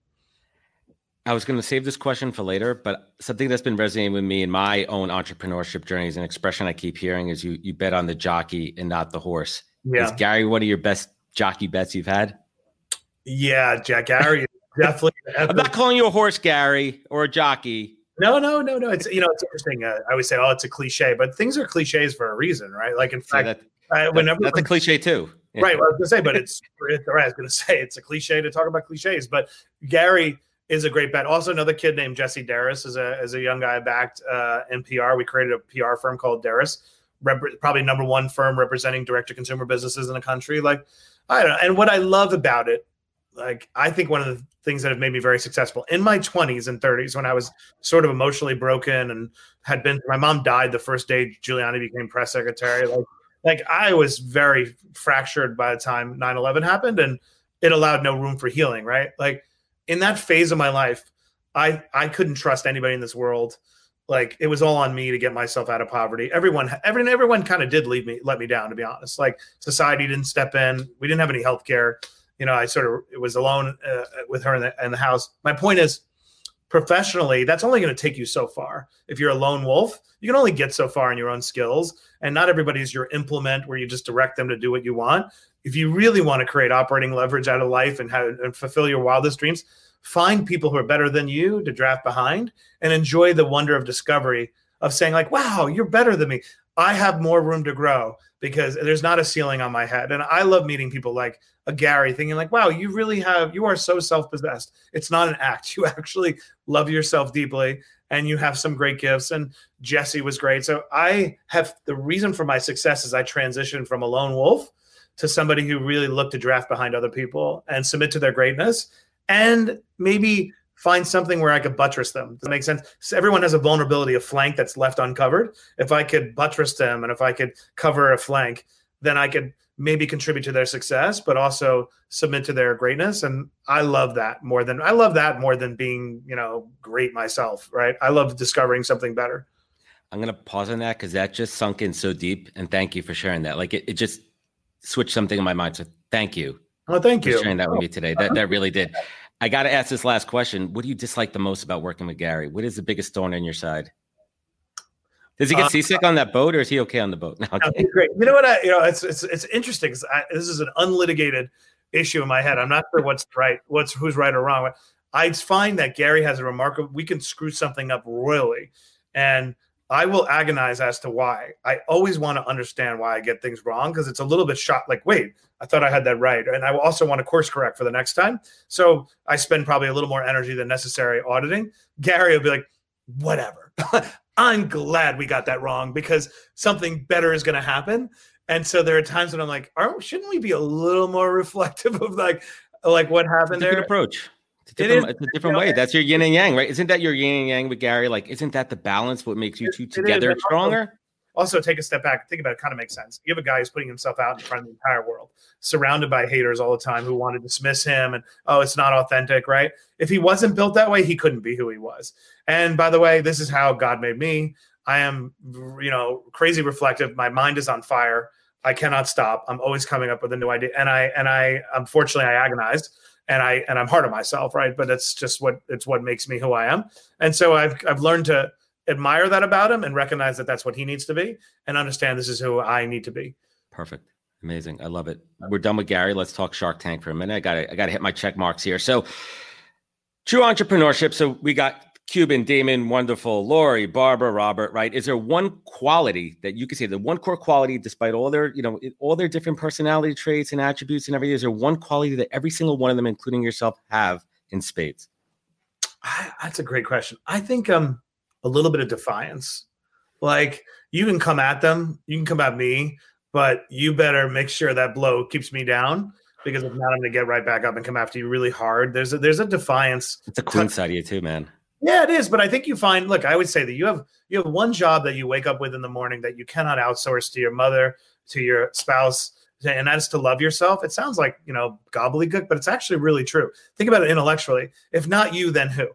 I was going to save this question for later, but something that's been resonating with me in my own entrepreneurship journey is an expression I keep hearing: is you you bet on the jockey and not the horse. Yeah. Is Gary one of your best jockey bets you've had? Yeah, Jack Gary definitely. I'm not calling you a horse, Gary, or a jockey. No, no, no, no. It's you know, it's interesting. Uh, I always say, "Oh, it's a cliche," but things are cliches for a reason, right? Like in fact, that, uh, whenever that's a cliche too. Yeah. Right. Well, I was gonna say, but it's, right. I was gonna say it's a cliche to talk about cliches, but Gary is a great bet. Also, another kid named Jesse Derris is a is a young guy backed uh, NPR. We created a PR firm called Derris, rep- probably number one firm representing direct to consumer businesses in the country. Like I don't know. And what I love about it like I think one of the things that have made me very successful in my 20s and 30s when I was sort of emotionally broken and had been my mom died the first day Giuliani became press secretary like like I was very fractured by the time 9/11 happened and it allowed no room for healing right? Like in that phase of my life I I couldn't trust anybody in this world. Like it was all on me to get myself out of poverty. Everyone everyone everyone kind of did leave me let me down to be honest. Like society didn't step in. We didn't have any health care you know, I sort of was alone uh, with her in the, in the house. My point is, professionally, that's only going to take you so far. If you're a lone wolf, you can only get so far in your own skills. And not everybody's your implement where you just direct them to do what you want. If you really want to create operating leverage out of life and, have, and fulfill your wildest dreams, find people who are better than you to draft behind and enjoy the wonder of discovery of saying, like, wow, you're better than me. I have more room to grow because there's not a ceiling on my head. And I love meeting people like a Gary thinking like, wow, you really have, you are so self-possessed. It's not an act. You actually love yourself deeply and you have some great gifts. And Jesse was great. So I have the reason for my success is I transitioned from a lone wolf to somebody who really looked to draft behind other people and submit to their greatness and maybe find something where I could buttress them. Does that make sense? So everyone has a vulnerability, a flank that's left uncovered. If I could buttress them and if I could cover a flank, then I could maybe contribute to their success, but also submit to their greatness. And I love that more than I love that more than being, you know, great myself. Right. I love discovering something better. I'm gonna pause on that because that just sunk in so deep. And thank you for sharing that. Like it, it just switched something in my mind. So thank you. Oh, thank you. For sharing that with me today. That that really did. I got to ask this last question. What do you dislike the most about working with Gary? What is the biggest thorn in your side? Does he get uh, seasick on that boat, or is he okay on the boat? No, okay. great. You know what? I, you know, it's it's it's interesting. Cause I, this is an unlitigated issue in my head. I'm not sure what's right, what's who's right or wrong. I find that Gary has a remarkable. We can screw something up royally, and I will agonize as to why. I always want to understand why I get things wrong because it's a little bit shot. Like, wait, I thought I had that right, and I also want to course correct for the next time. So I spend probably a little more energy than necessary auditing. Gary will be like, whatever. I'm glad we got that wrong because something better is going to happen. And so there are times when I'm like, aren't shouldn't we be a little more reflective of like like what happened it's there? approach. It's a different, it is, it's a different way. That's your yin and yang, right? Isn't that your yin and yang with Gary? Like, isn't that the balance? What makes you two together stronger? also take a step back think about it kind of makes sense you have a guy who's putting himself out in front of the entire world surrounded by haters all the time who want to dismiss him and oh it's not authentic right if he wasn't built that way he couldn't be who he was and by the way this is how god made me i am you know crazy reflective my mind is on fire i cannot stop i'm always coming up with a new idea and i and i unfortunately i agonized and i and i'm hard on myself right but it's just what it's what makes me who i am and so i've i've learned to admire that about him and recognize that that's what he needs to be and understand this is who I need to be. Perfect. Amazing. I love it. We're done with Gary. Let's talk Shark Tank for a minute. I got I got to hit my check marks here. So true entrepreneurship. So we got Cuban, Daymond, wonderful, Lori, Barbara, Robert, right? Is there one quality that you could say the one core quality, despite all their, you know, all their different personality traits and attributes and everything, is there one quality that every single one of them, including yourself, have in spades? That's a great question. I think um a little bit of defiance. Like you can come at them, you can come at me, but you better make sure that blow keeps me down because if not, I'm going to get right back up and come after you really hard. There's a, there's a defiance. It's a queen side of you too, man. Yeah, it is. But I think you find, look, I would say that you have you have one job that you wake up with in the morning that you cannot outsource to your mother, to your spouse, and that is to love yourself. It sounds like you know gobbledygook, but it's actually really true. Think about it intellectually. If not you, then who?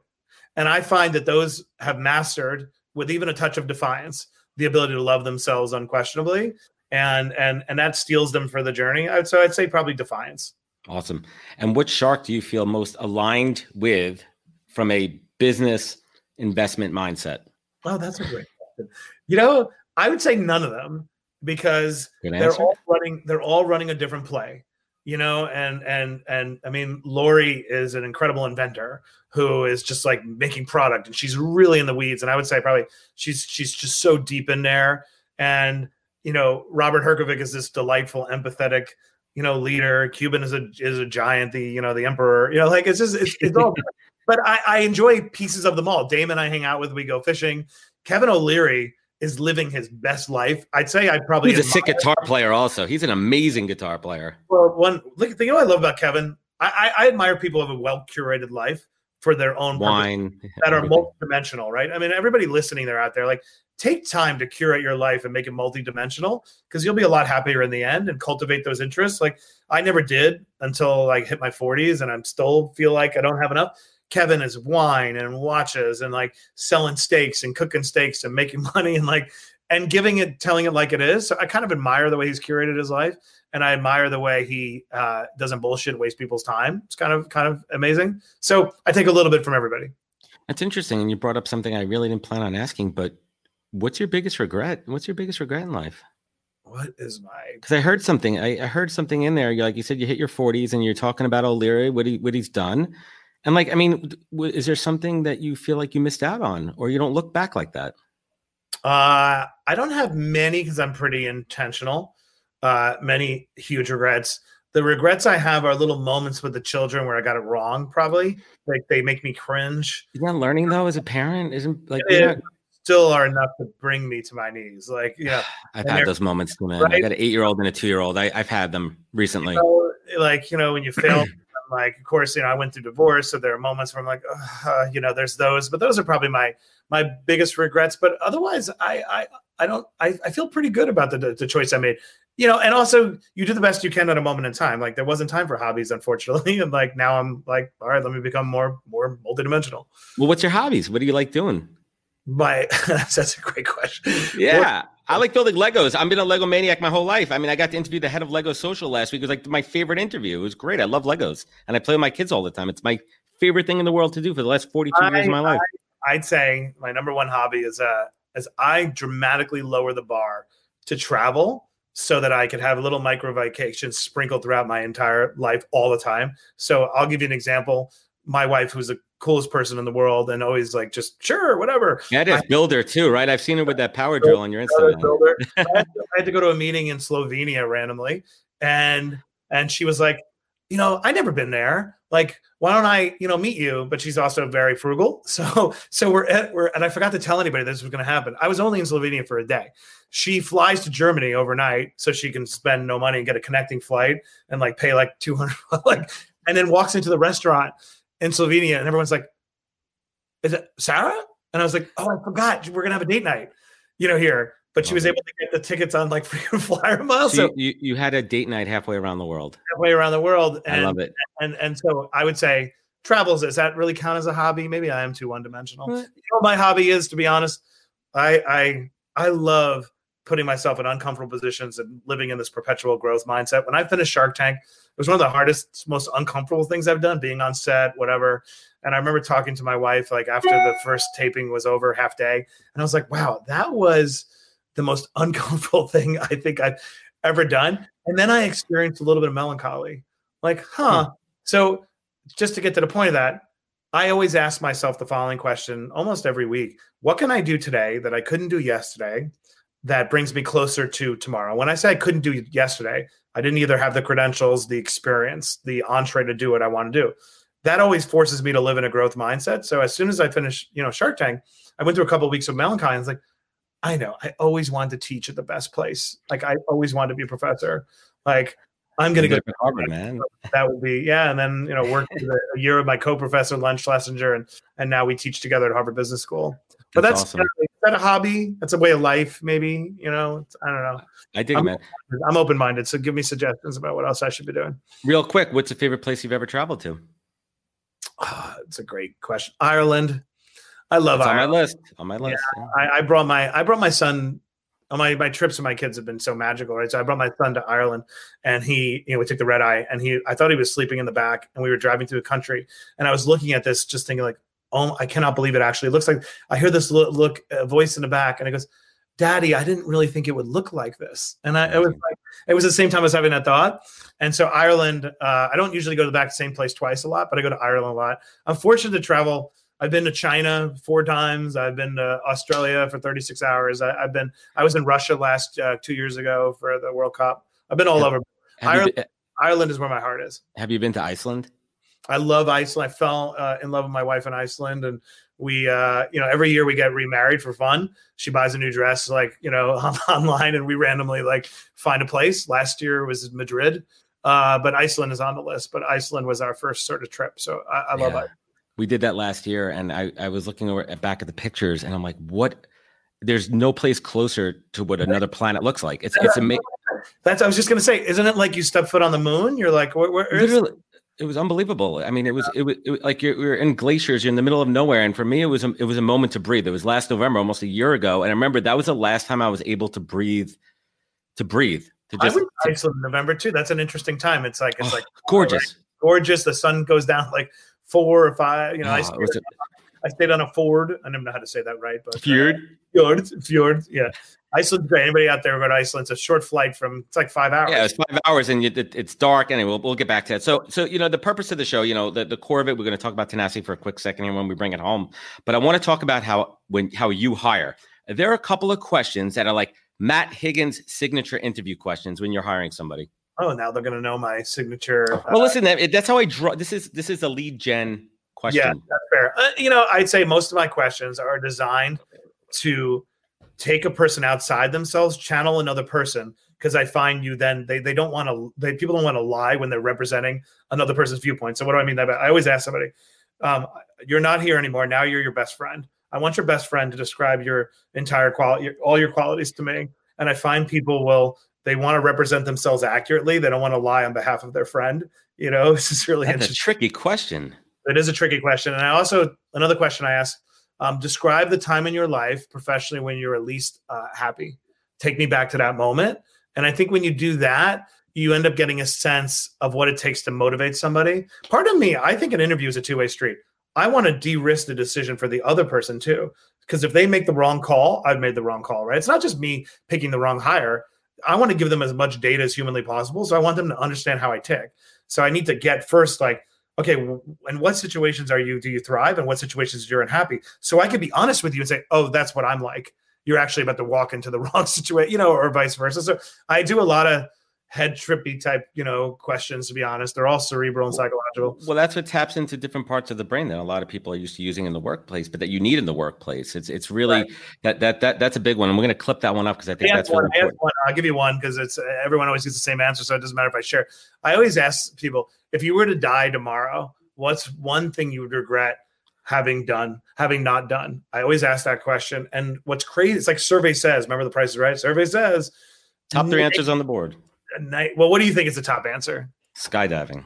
And I find that those have mastered with even a touch of defiance the ability to love themselves unquestionably and and and that steels them for the journey. So I'd say probably defiance. Awesome. And what shark do you feel most aligned with from a business investment mindset? Oh, that's a great question. You know, I would say none of them because they're all running they're all running a different play you know and and and i mean lori is an incredible inventor who is just like making product and she's really in the weeds and i would say probably she's she's just so deep in there and you know robert herjavec is this delightful empathetic you know leader cuban is a is a giant the you know the emperor you know like it's just it's, it's all but I, I enjoy pieces of them all daymond i hang out with we go fishing kevin o'leary is living his best life. I'd say I probably he's a sick guitar player. Also, he's an amazing guitar player. Well, one look, the thing I love about Kevin, I, I, I admire people who have a well curated life for their own wine that are multidimensional, right? I mean, everybody listening they're out there, like take time to curate your life and make it multidimensional because you'll be a lot happier in the end and cultivate those interests. Like I never did until like hit my 40s, and I'm still feel like I don't have enough. Kevin is wine and watches and like selling steaks and cooking steaks and making money and like and giving it, telling it like it is. So I kind of admire the way he's curated his life, and I admire the way he uh, doesn't bullshit, waste people's time. It's kind of kind of amazing. So I take a little bit from everybody. That's interesting, and you brought up something I really didn't plan on asking, but what's your biggest regret? What's your biggest regret in life? What is my? Because I heard something. I, I, heard something in there. Like you said, you hit your forties, and you're talking about O'Leary, what he what he's done, and like, I mean, is there something that you feel like you missed out on, or you don't look back like that? Uh, I don't have many because I'm pretty intentional. Uh, many huge regrets. The regrets I have are little moments with the children where I got it wrong. Probably like they make me cringe. You're not learning though as a parent, isn't like yeah, still are enough to bring me to my knees. Like yeah, I've had those moments too, man. Right? I got an eight year old and a two year old. I've had them recently. You know, like you know when you fail. like of course you know i went through divorce so there are moments where i'm like uh, you know there's those but those are probably my my biggest regrets. But otherwise, I I I don't I, I feel pretty good about the the choice I made. You know, and also you do the best you can at a moment in time. Like there wasn't time for hobbies, unfortunately, and like now I'm like, all right, let me become more more multidimensional. Well, what's your hobbies? What do you like doing? My that's a great question. Yeah. What, I like building Legos. I've been a Lego maniac my whole life. I mean, I got to interview the head of Lego Social last week. It was like my favorite interview. It was great. I love Legos, and I play with my kids all the time. It's my favorite thing in the world to do for the last forty-two I, years of my life. I'd say my number one hobby is uh as I dramatically lower the bar to travel so that I could have a little micro vacations sprinkled throughout my entire life all the time. So I'll give you an example. My wife, who's the coolest person in the world and always like just sure, whatever. Yeah, it is I, builder too, right? I've seen her with that power drill on your Instagram. Builder. I, had to, I had to go to a meeting in Slovenia randomly, and and she was like, you know, I never been there. Like, why don't I, you know, meet you? But she's also very frugal. So, so we're at, we're, and I forgot to tell anybody this was going to happen. I was only in Slovenia for a day. She flies to Germany overnight so she can spend no money and get a connecting flight and like pay like 200, like, and then walks into the restaurant in Slovenia and everyone's like, is it Sarah? And I was like, oh, I forgot. We're going to have a date night, you know, here but she was able to get the tickets on like freaking flyer miles. So, so you, you had a date night halfway around the world. Halfway around the world. And, I love it. And and so I would say travels. Does that really count as a hobby? Maybe I am too one dimensional. You know my hobby is to be honest. I I I love putting myself in uncomfortable positions and living in this perpetual growth mindset. When I finished Shark Tank, it was one of the hardest, most uncomfortable things I've done, being on set, whatever. And I remember talking to my wife like after the first taping was over, half day, and I was like, "Wow, that was." the most uncomfortable thing I think I've ever done. And then I experienced a little bit of melancholy. Like, huh. Hmm. So just to get to the point of that, I always ask myself the following question almost every week What can I do today that I couldn't do yesterday that brings me closer to tomorrow? When I say I couldn't do yesterday, I didn't either have the credentials, the experience, the entree to do what I want to do. That always forces me to live in a growth mindset. So as soon as I finish, you know, Shark Tank, I went through a couple of weeks of melancholy. And it's like, I know. I always wanted to teach at the best place. Like I always wanted to be a professor. Like I'm going to go to Harvard, man. That would be yeah. And then you know work a year with my co-professor Len Schlesinger, and and now we teach together at Harvard Business School. But that's, that's awesome. That a hobby? That's a way of life, maybe. You know, I don't know. I dig, I'm, man. I'm open minded, so give me suggestions about what else I should be doing. Real quick, what's the favorite place you've ever traveled to? Ah, oh, it's a great question. Ireland. I love Ireland. on my list. On my list. Yeah, yeah. I, I, brought my I brought my son. My my trips with my kids have been so magical, right? So I brought my son to Ireland, and he, you know, we took the red eye, and he, I thought he was sleeping in the back, and we were driving through the country, and I was looking at this, just thinking like, oh, I cannot believe it. Actually, it looks like I hear this look, look uh, voice in the back, and it goes, Daddy, I didn't really think it would look like this, and I it was like it was the same time I was having that thought, and so Ireland, uh, I don't usually go to the back same place twice a lot, but I go to Ireland a lot. I'm fortunate to travel I've been to China four times. I've been to Australia for 36 hours. I, have been. I was in Russia last uh, two years ago for the World Cup. I've been all have, over. Have Ireland, been, Ireland, is where my heart is. Have you been to Iceland? I love Iceland. I fell uh, in love with my wife in Iceland, and we, uh, you know, every year we get remarried for fun. She buys a new dress, like you know, online, and we randomly like find a place. Last year was Madrid, uh, but Iceland is on the list. But Iceland was our first sort of trip, so I, I love yeah. it. We did that last year, and I, I was looking over at back at the pictures, and I'm like, what? There's no place closer to what another planet looks like. It's it's amazing. That's I was just gonna say, isn't it like you step foot on the moon? You're like, where, where is it was unbelievable. I mean, it was it was, it was like you're, you're, in glaciers, you're in the middle of nowhere, and for me, it was a, it was a moment to breathe. It was last November, almost a year ago, and I remember that was the last time I was able to breathe, to breathe. To just, I went to Iceland in November too. That's an interesting time. It's like it's oh, like gorgeous, gorgeous. The sun goes down like four or five. You know, oh, I, stayed, I stayed on a Ford. I don't know how to say that right, but fjord, uh, fjord, fjord. Yeah, Iceland's great. Anybody out there go to Iceland? It's a short flight from. It's like five hours. Yeah, it's five hours, and you, it, it's dark. Anyway, we'll, we'll get back to that. So, so you know, the purpose of the show, you know, the, the core of it. We're going to talk about tenacity for a quick second here when we bring it home. But I want to talk about how when how you hire. There are a couple of questions that are like Matt Higgins signature interview questions when you're hiring somebody. Oh, now they're going to know my signature. Uh, well, listen, that, that's how I draw. This is this is a lead gen question. Yeah, that's fair. Uh, you know, I'd say most of my questions are designed to take a person outside themselves, channel another person, because I find you then they, they don't want to they people don't want to lie when they're representing another person's viewpoint. So what do I mean that? I always ask somebody, um, you're not here anymore. Now you're your best friend. I want your best friend to describe your entire quality, all your qualities to me. And I find people will they want to represent themselves accurately. They don't want to lie on behalf of their friend. You know, this is really That's a tricky question. It is a tricky question. And I also another question I ask um, describe the time in your life professionally when you're at least uh, happy. Take me back to that moment. And I think when you do that, you end up getting a sense of what it takes to motivate somebody. Part of me, I think an interview is a two way street. I want to de risk the decision for the other person too. Because if they make the wrong call, I've made the wrong call, right? It's not just me picking the wrong hire. I want to give them as much data as humanly possible. So I want them to understand how I tick. So I need to get first, like, okay, in what situations are you do you thrive and what situations you're unhappy? So I can be honest with you and say, oh, that's what I'm like. You're actually about to walk into the wrong situation, you know, or vice versa. So I do a lot of head trippy type, you know, questions. To be honest, they're all cerebral and psychological. Well, that's what taps into different parts of the brain that a lot of people are used to using in the workplace, but that you need in the workplace. It's it's really right. that that that that's a big one, and we're going to clip that one up because I think I that's one, really one. I'll give you one because it's everyone always gets the same answer, so it doesn't matter if I share. I always ask people if you were to die tomorrow, what's one thing you would regret having done, having not done? I always ask that question. And what's crazy, it's like survey says, remember the price is right? Survey says top three answers on the board. Night. Well, what do you think is the top answer? Skydiving.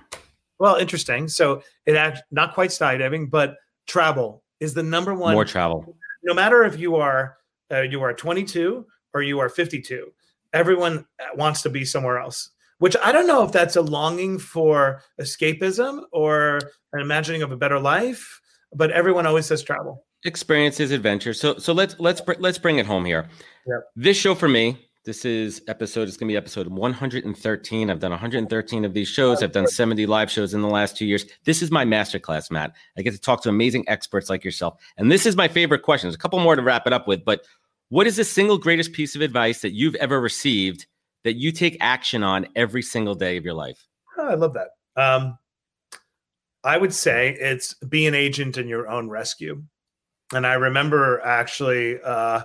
Well, interesting. So it act not quite skydiving, but travel is the number one. More travel. No matter if you are uh, you are 22 or you are 52, everyone wants to be somewhere else which I don't know if that's a longing for escapism or an imagining of a better life, but everyone always says travel. Experiences, adventure. So so let's let's let's bring it home here. Yep. This show for me, this is episode. It's gonna be episode 113. I've done 113 of these shows. I've done 70 live shows in the last two years. This is my masterclass, Matt. I get to talk to amazing experts like yourself, and this is my favorite question. There's a couple more to wrap it up with, but what is the single greatest piece of advice that you've ever received that you take action on every single day of your life? Oh, I love that. Um, I would say it's be an agent in your own rescue. And I remember actually uh,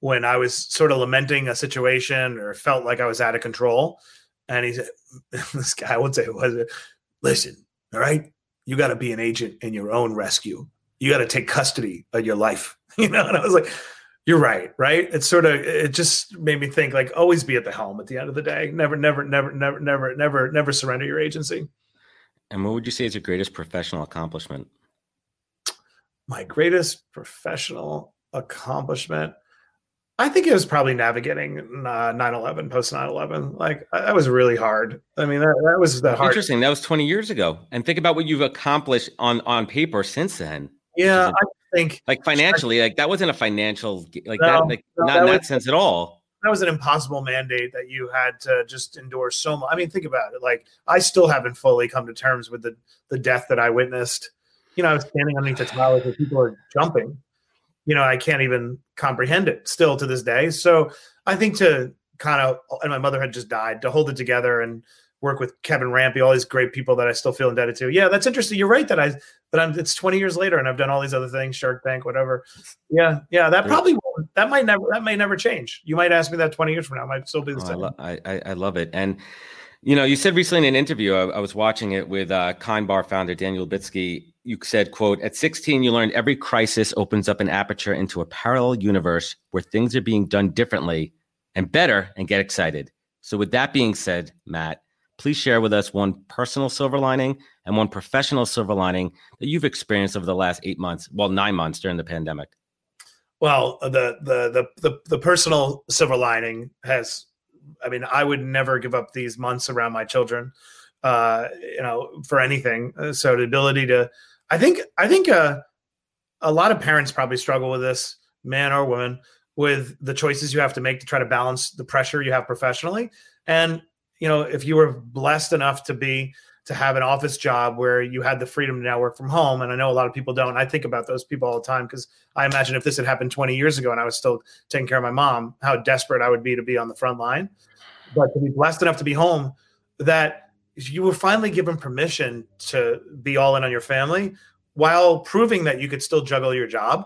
when I was sort of lamenting a situation or felt like I was out of control. And he said, This guy, I would say, it was it? Listen, all right, you got to be an agent in your own rescue. You got to take custody of your life. You know, and I was like, you're right, right? It's sort of it just made me think like always be at the helm at the end of the day. Never, never, never, never, never, never, never surrender your agency. And what would you say is your greatest professional accomplishment? My greatest professional accomplishment. I think it was probably navigating uh, 9/11, post 9/11. Like that was really hard. I mean, that, that was the hard. Interesting. That was 20 years ago. And think about what you've accomplished on on paper since then. Yeah, I think like financially, like that wasn't a financial like no, that, like no, not that in that was, sense at all. That was an impossible mandate that you had to just endure so much. I mean, think about it. Like I still haven't fully come to terms with the the death that I witnessed. You know, I was standing underneath the towers where people are jumping. You know, I can't even comprehend it still to this day. So I think to kind of and my mother had just died to hold it together and work with Kevin Rampe, all these great people that I still feel indebted to. Yeah, that's interesting. You're right that I, but I'm, it's 20 years later and I've done all these other things, Shark Tank, whatever. Yeah, yeah, that probably that might never that may never change. You might ask me that 20 years from now, it might still be the oh, same. I, lo- I, I love it. And you know, you said recently in an interview, I, I was watching it with uh, Kind Bar founder Daniel Lubetzky. You said, "quote At 16, you learned every crisis opens up an aperture into a parallel universe where things are being done differently and better, and get excited." So, with that being said, Matt, please share with us one personal silver lining and one professional silver lining that you've experienced over the last eight months, well, nine months during the pandemic. Well, the the the the, the personal silver lining has, I mean, I would never give up these months around my children, uh, you know, for anything. Uh, so the ability to, I think, I think, uh, a lot of parents probably struggle with this, man or woman, with the choices you have to make to try to balance the pressure you have professionally. And you know, if you were blessed enough to be to have an office job where you had the freedom to now work from home, and I know a lot of people don't. I think about those people all the time because I imagine if this had happened 20 years ago and I was still taking care of my mom, how desperate I would be to be on the front line. But to be blessed enough to be home, that you were finally given permission to be all in on your family while proving that you could still juggle your job.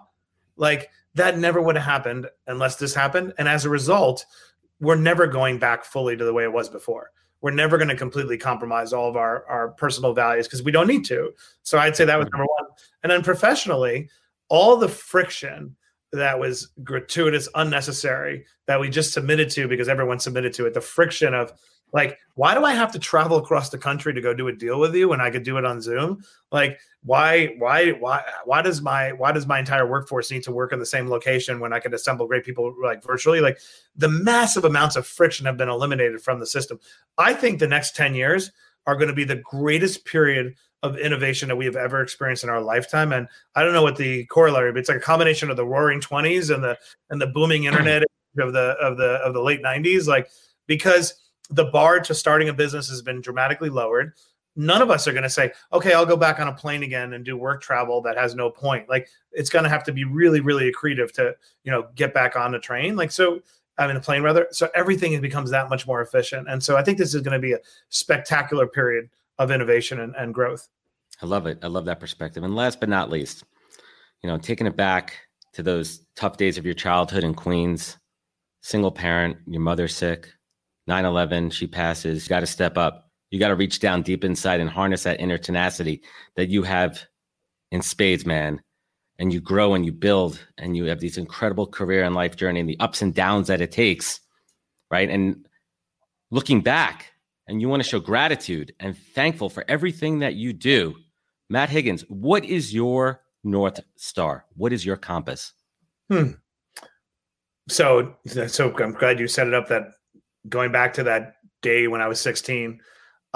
Like that never would have happened unless this happened. And as a result, we're never going back fully to the way it was before. We're never going to completely compromise all of our, our personal values because we don't need to. So I'd say that was number one. And then professionally, all the friction that was gratuitous, unnecessary, that we just submitted to because everyone submitted to it, the friction of like, why do I have to travel across the country to go do a deal with you when I could do it on Zoom? Like, why, why, why, why does my, why does my entire workforce need to work in the same location when I can assemble great people like virtually? Like, the massive amounts of friction have been eliminated from the system. I think the next 10 years are going to be the greatest period of innovation that we have ever experienced in our lifetime. And I don't know what the corollary, but it's like a combination of the roaring 20s and the, and the booming internet of the, of the, of the late 90s. Like, because the bar to starting a business has been dramatically lowered. None of us are going to say, okay, I'll go back on a plane again and do work travel that has no point. Like it's going to have to be really, really accretive to, you know, get back on the train. Like, so I mean, a plane rather. So everything becomes that much more efficient. And so I think this is going to be a spectacular period of innovation and, and growth. I love it. I love that perspective. And last but not least, you know, taking it back to those tough days of your childhood in Queens, single parent, your mother sick, 9 11, she passes. You got to step up. You got to reach down deep inside and harness that inner tenacity that you have in spades, man. And you grow and you build and you have these incredible career and life journey and the ups and downs that it takes. Right. And looking back, and you want to show gratitude and thankful for everything that you do. Matt Higgins, what is your North Star? What is your compass? Hmm. So, so I'm glad you set it up that going back to that day when I was 16,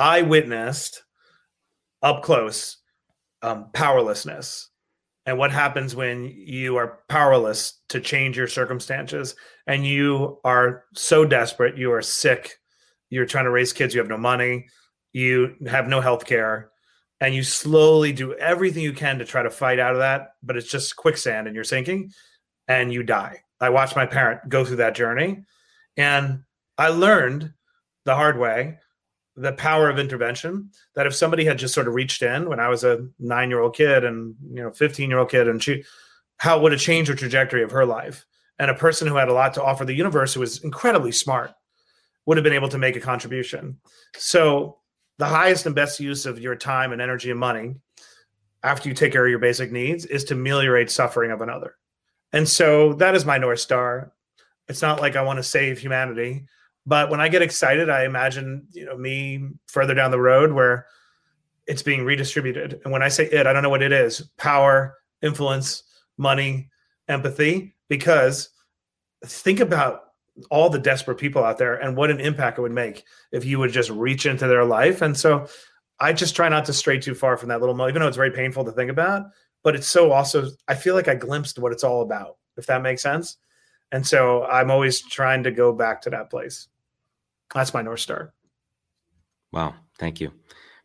I witnessed up close um, powerlessness and what happens when you are powerless to change your circumstances and you are so desperate, you are sick, you're trying to raise kids, you have no money, you have no health care, and you slowly do everything you can to try to fight out of that, but it's just quicksand and you're sinking and you die. I watched my parent go through that journey and I learned the hard way the power of intervention that if somebody had just sort of reached in when I was a nine year old kid and you know 15 year old kid and she how would it change the trajectory of her life? And a person who had a lot to offer the universe who was incredibly smart would have been able to make a contribution. So the highest and best use of your time and energy and money after you take care of your basic needs is to ameliorate suffering of another. And so that is my north star. It's not like i want to save humanity but when I get excited, I imagine you know me further down the road where it's being redistributed. And when I say it, I don't know what it is: power, influence, money, empathy. Because think about all the desperate people out there and what an impact it would make if you would just reach into their life. And so I just try not to stray too far from that little moment, even though it's very painful to think about. But it's so also, I feel like I glimpsed what it's all about, if that makes sense. And so I'm always trying to go back to that place. That's my North Star. Wow. Thank you.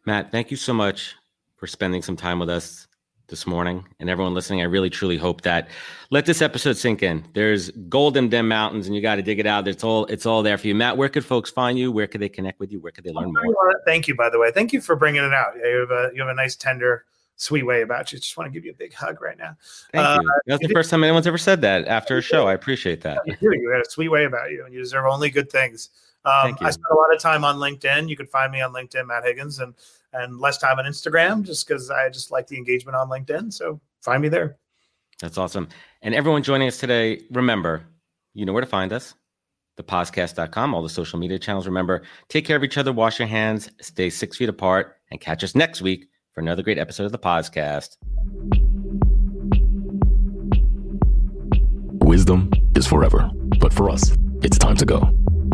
Matt, thank you so much for spending some time with us this morning and everyone listening. I really truly hope that let this episode sink in. There's gold in them mountains and you got to dig it out. It's all it's all there for you. Matt, where could folks find you? Where could they connect with you? Where could they learn more? Thank you, by the way. Thank you for bringing it out. You have a, you have a nice tender sweet way about you. Just want to give you a big hug right now. Thank uh, you. That's the first time anyone's ever said that after a show. I appreciate that. You, you had a sweet way about you and you deserve only good things. Um, I spent a lot of time on LinkedIn. You can find me on LinkedIn, Matt Higgins, and and less time on Instagram just because I just like the engagement on LinkedIn. So find me there. That's awesome. And everyone joining us today, remember, you know where to find us. thepozcast.com, all the social media channels. Remember, take care of each other, wash your hands, stay six feet apart, and catch us next week for another great episode of thePOZcast. Wisdom is forever, but for us, it's time to go.